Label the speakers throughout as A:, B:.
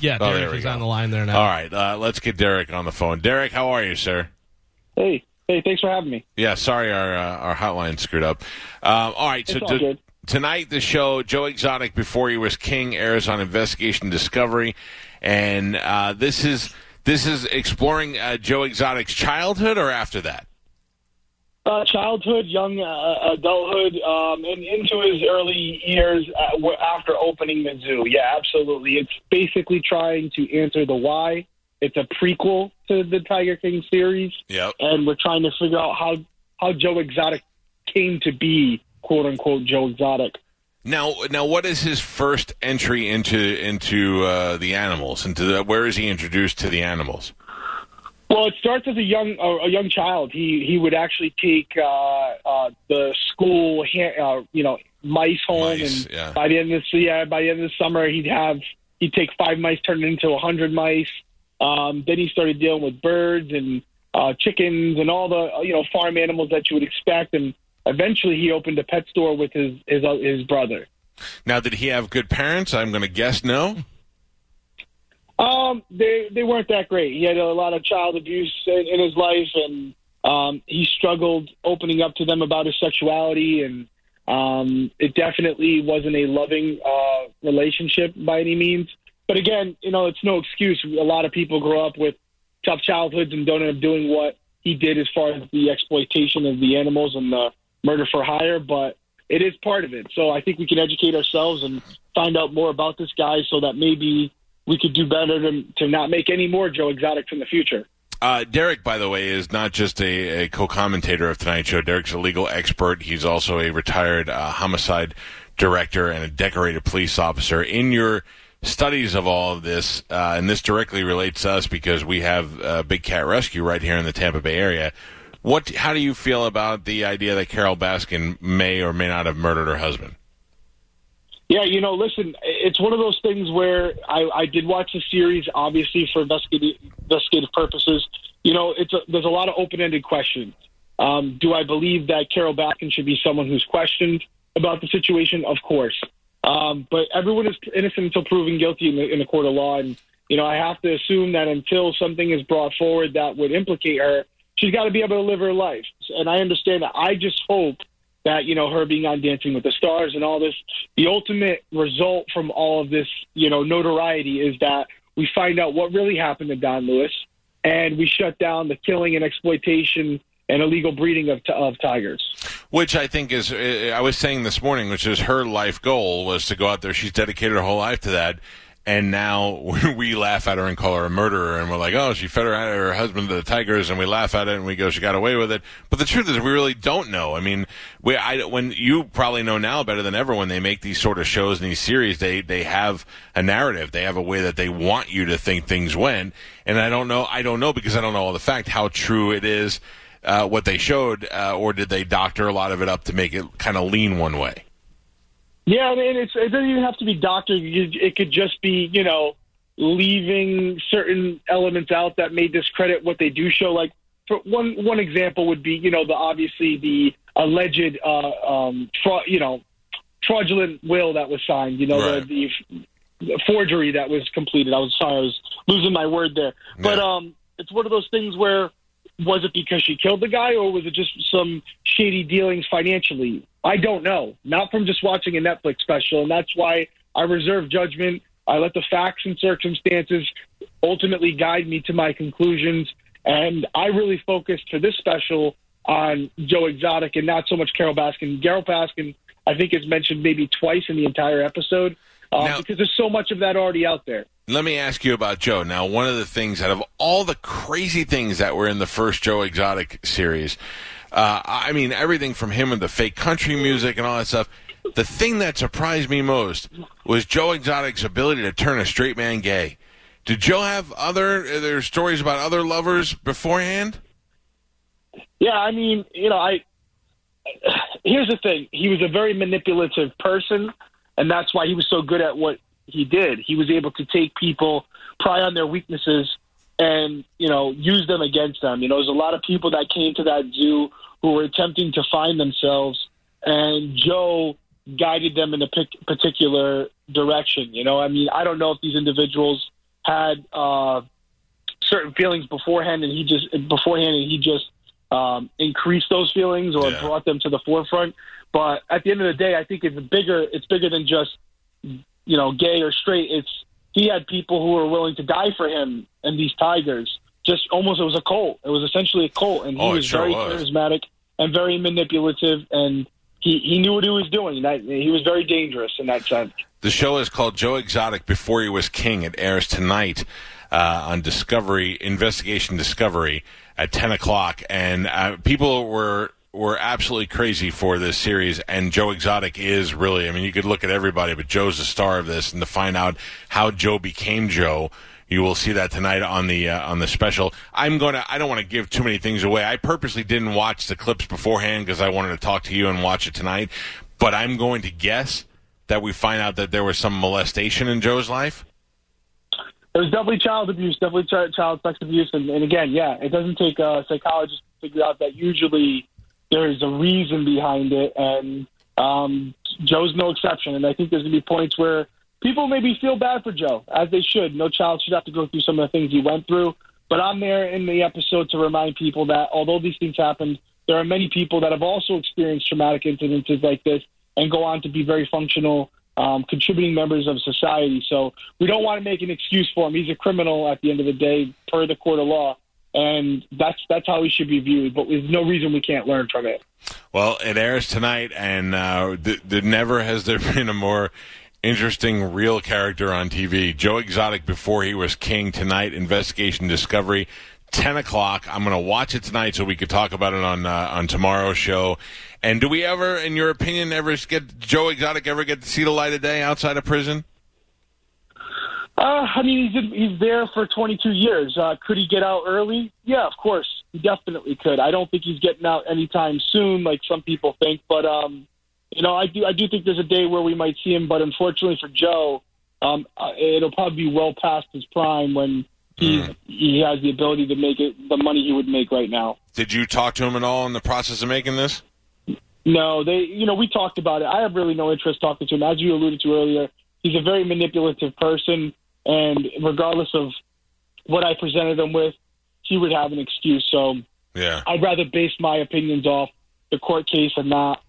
A: Yeah,
B: Oh, Derrick
A: is
B: go.
A: on the line there now.
B: All right, uh, let's get Derrick on the phone. Derrick, how are you, sir?
C: Hey, hey, thanks for having me.
B: Yeah, sorry, our uh, our hotline screwed up. Um, all right, so
C: all
B: t-
C: good.
B: tonight the show Joe Exotic before he was king airs on Investigation Discovery, and uh, this is this is exploring uh, Joe Exotic's childhood or after that.
C: Uh, childhood, young uh, adulthood, um, and into his early years uh, after opening the zoo. Yeah, absolutely. It's basically trying to answer the why. It's a prequel to the Tiger King series,
B: Yep.
C: and we're trying to figure out how how Joe Exotic came to be, quote unquote, Joe Exotic.
B: Now, now, what is his first entry into into uh, the animals? Into the, where is he introduced to the animals?
C: Well, it starts as a young a, young child. He he would actually take uh, uh, the school, uh, you know, mice home,
B: Mice,
C: and
B: yeah.
C: by the end of the yeah, by the end of the summer, he'd have he'd take five mice, turn it into a hundred mice. Um, then he started dealing with birds and uh, chickens and all the you know farm animals that you would expect, and eventually he opened a pet store with his his uh, his brother.
B: Now, did he have good parents? I'm going to guess no.
C: Um, they they weren't that great. He had a lot of child abuse in, in his life, and um, he struggled opening up to them about his sexuality, and um, it definitely wasn't a loving uh, relationship by any means. But again, you know, it's no excuse. A lot of people grow up with tough childhoods and don't end up doing what he did as far as the exploitation of the animals and the murder for hire. But it is part of it. So I think we can educate ourselves and find out more about this guy, so that maybe we could do better to, to not make any more Joe Exotics in the future.
B: Uh, Derrick, by the way, is not just a, a co-commentator of Tonight Show. Derrick's a legal expert. He's also a retired uh, homicide director and a decorated police officer. In your studies of all of this, uh, and this directly relates to us because we have Big Cat Rescue right here in the Tampa Bay area. What? How do you feel about the idea that Carole Baskin may or may not have murdered her husband?
C: Yeah, you know, listen, it's one of those things where I, I did watch the series, obviously for investigative, investigative purposes. You know, it's a, there's a lot of open-ended questions. Um, do I believe that Carole Baskin should be someone who's questioned about the situation? Of course. Um, but everyone is innocent until proven guilty in the, in the court of law. And, you know, I have to assume that until something is brought forward that would implicate her, she's got to be able to live her life. And I understand that. I just hope that you know her being on Dancing with the Stars and all this. The ultimate result from all of this, you know, notoriety is that we find out what really happened to Don Lewis, and we shut down the killing and exploitation and illegal breeding of of tigers.
B: Which I think is, uh, I was saying this morning, which is her life goal was to go out there. She's dedicated her whole life to that. And now we laugh at her and call her a murderer, and we're like, "Oh, she fed her, her husband to the tigers," and we laugh at it and we go, "She got away with it." But the truth is, we really don't know. I mean, we, I, when you probably know now better than ever, when they make these sort of shows and these series, they they have a narrative, they have a way that they want you to think things went. And I don't know, I don't know because I don't know all the fact how true it is uh, what they showed, uh, or did they doctor a lot of it up to make it kind of lean one way?
C: Yeah, I mean, it's, it doesn't even have to be doctored. You- It could just be, you know, leaving certain elements out that may discredit what they do show. Like, for one one example would be, you know, the obviously the alleged, uh, um, fra- you know, fraudulent will that was signed. You know,
B: Right.
C: the, the forgery that was completed. I was sorry, I was losing my word there. But um, it's one of those things where was it because she killed the guy or was it just some shady dealings financially? I don't know. Not from just watching a Netflix special, and that's why I reserve judgment. I let the facts and circumstances ultimately guide me to my conclusions, and I really focused for this special on Joe Exotic and not so much Carole Baskin. Carole Baskin, I think, is mentioned maybe twice in the entire episode uh,
B: Now-
C: because there's so much of that already out there.
B: Let me ask you about Joe. Now, one of the things out of all the crazy things that were in the first Joe Exotic series, uh, I mean, everything from him and the fake country music and all that stuff. The thing that surprised me most was Joe Exotic's ability to turn a straight man gay. Did Joe have other? There stories about other lovers beforehand?
C: Yeah, I mean, you know, I. Here's the thing: he was a very manipulative person, and that's why he was so good at what he did. He was able to take people, pry on their weaknesses, and you know, use them against them. You know, there's a lot of people that came to that zoo who were attempting to find themselves, and Joe guided them in a particular direction. You know, I mean, I don't know if these individuals had uh, certain feelings beforehand, and he just beforehand, and he just um, increased those feelings or yeah. brought them to the forefront. But at the end of the day, I think it's bigger. It's bigger than just you know gay or straight. It's he had people who were willing to die for him and these tigers. Just almost, it was a cult. It was essentially a cult, and he
B: oh,
C: was
B: sure
C: very
B: was.
C: charismatic and very manipulative, and he he knew what he was doing. That he was very dangerous in that sense.
B: The show is called Joe Exotic Before He Was King. It airs tonight uh, on Discovery, Investigation Discovery at 10 o'clock. And uh, people were were absolutely crazy for this series, and Joe Exotic is really. I mean, you could look at everybody, but Joe's the star of this, and to find out how Joe became Joe. You will see that tonight on the uh, on the special. I'm going to. I don't want to give too many things away. I purposely didn't watch the clips beforehand because I wanted to talk to you and watch it tonight. But I'm going to guess that we find out that there was some molestation in Joe's life.
C: It was definitely child abuse, definitely child sex abuse, and, and again, yeah, it doesn't take a psychologist to figure out that usually there is a reason behind it, and um, Joe's no exception. And I think there's going to be points where people maybe feel bad for Joe, as they should. No child should have to go through some of the things he went through. But I'm there in the episode to remind people that although these things happened, there are many people that have also experienced traumatic incidences like this and go on to be very functional um, contributing members of society. So we don't want to make an excuse for him. He's a criminal at the end of the day, per the court of law, and that's that's how we should be viewed. But there's no reason we can't learn from it.
B: Well, it airs tonight, and uh, th- th- never has there been a more interesting real character on TV. Joe Exotic before he was king tonight. Investigation Discovery. 10 o'clock. I'm going to watch it tonight so we could talk about it on uh, on tomorrow's show. And do we ever, in your opinion, ever get Joe Exotic ever get to see the light of day outside of prison?
C: Uh, I mean, he's he's there for 22 years. Uh, could he get out early? Yeah, of course, he definitely could. I don't think he's getting out anytime soon, like some people think. But um, you know, I do I do think there's a day where we might see him. But unfortunately for Joe, um, uh, it'll probably be well past his prime when he mm. he has the ability to make it the money he would make right now.
B: Did you talk to him at all in the process of making this?
C: No, they you know we talked about it. I have really no interest talking to him. As you alluded to earlier, he's a very manipulative person, and regardless of what I presented him with, he would have an excuse. So
B: yeah,
C: I'd rather base my opinions off the court case and not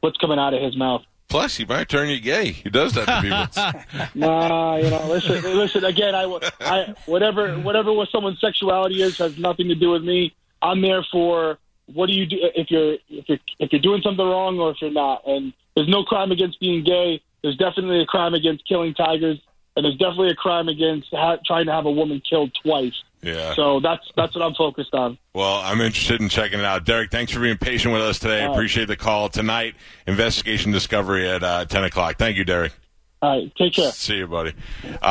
C: what's coming out of his mouth.
B: Plus, he might turn you gay. He does that to people.
C: nah, you know, listen, listen. Again, I, I, whatever, whatever what someone's sexuality is has nothing to do with me. I'm there for what do you do if you're if you're if you're doing something wrong or if you're not. And there's no crime against being gay. There's definitely a crime against killing tigers, and it's definitely a crime against ha- trying to have a woman killed twice.
B: Yeah.
C: So that's that's what I'm focused on.
B: Well, I'm interested in checking it out. Derrick, thanks for being patient with us today. Appreciate the call tonight. Investigation Discovery at uh, 10 o'clock. Thank you, Derrick.
C: All right. Take care.
B: See you, buddy. Uh,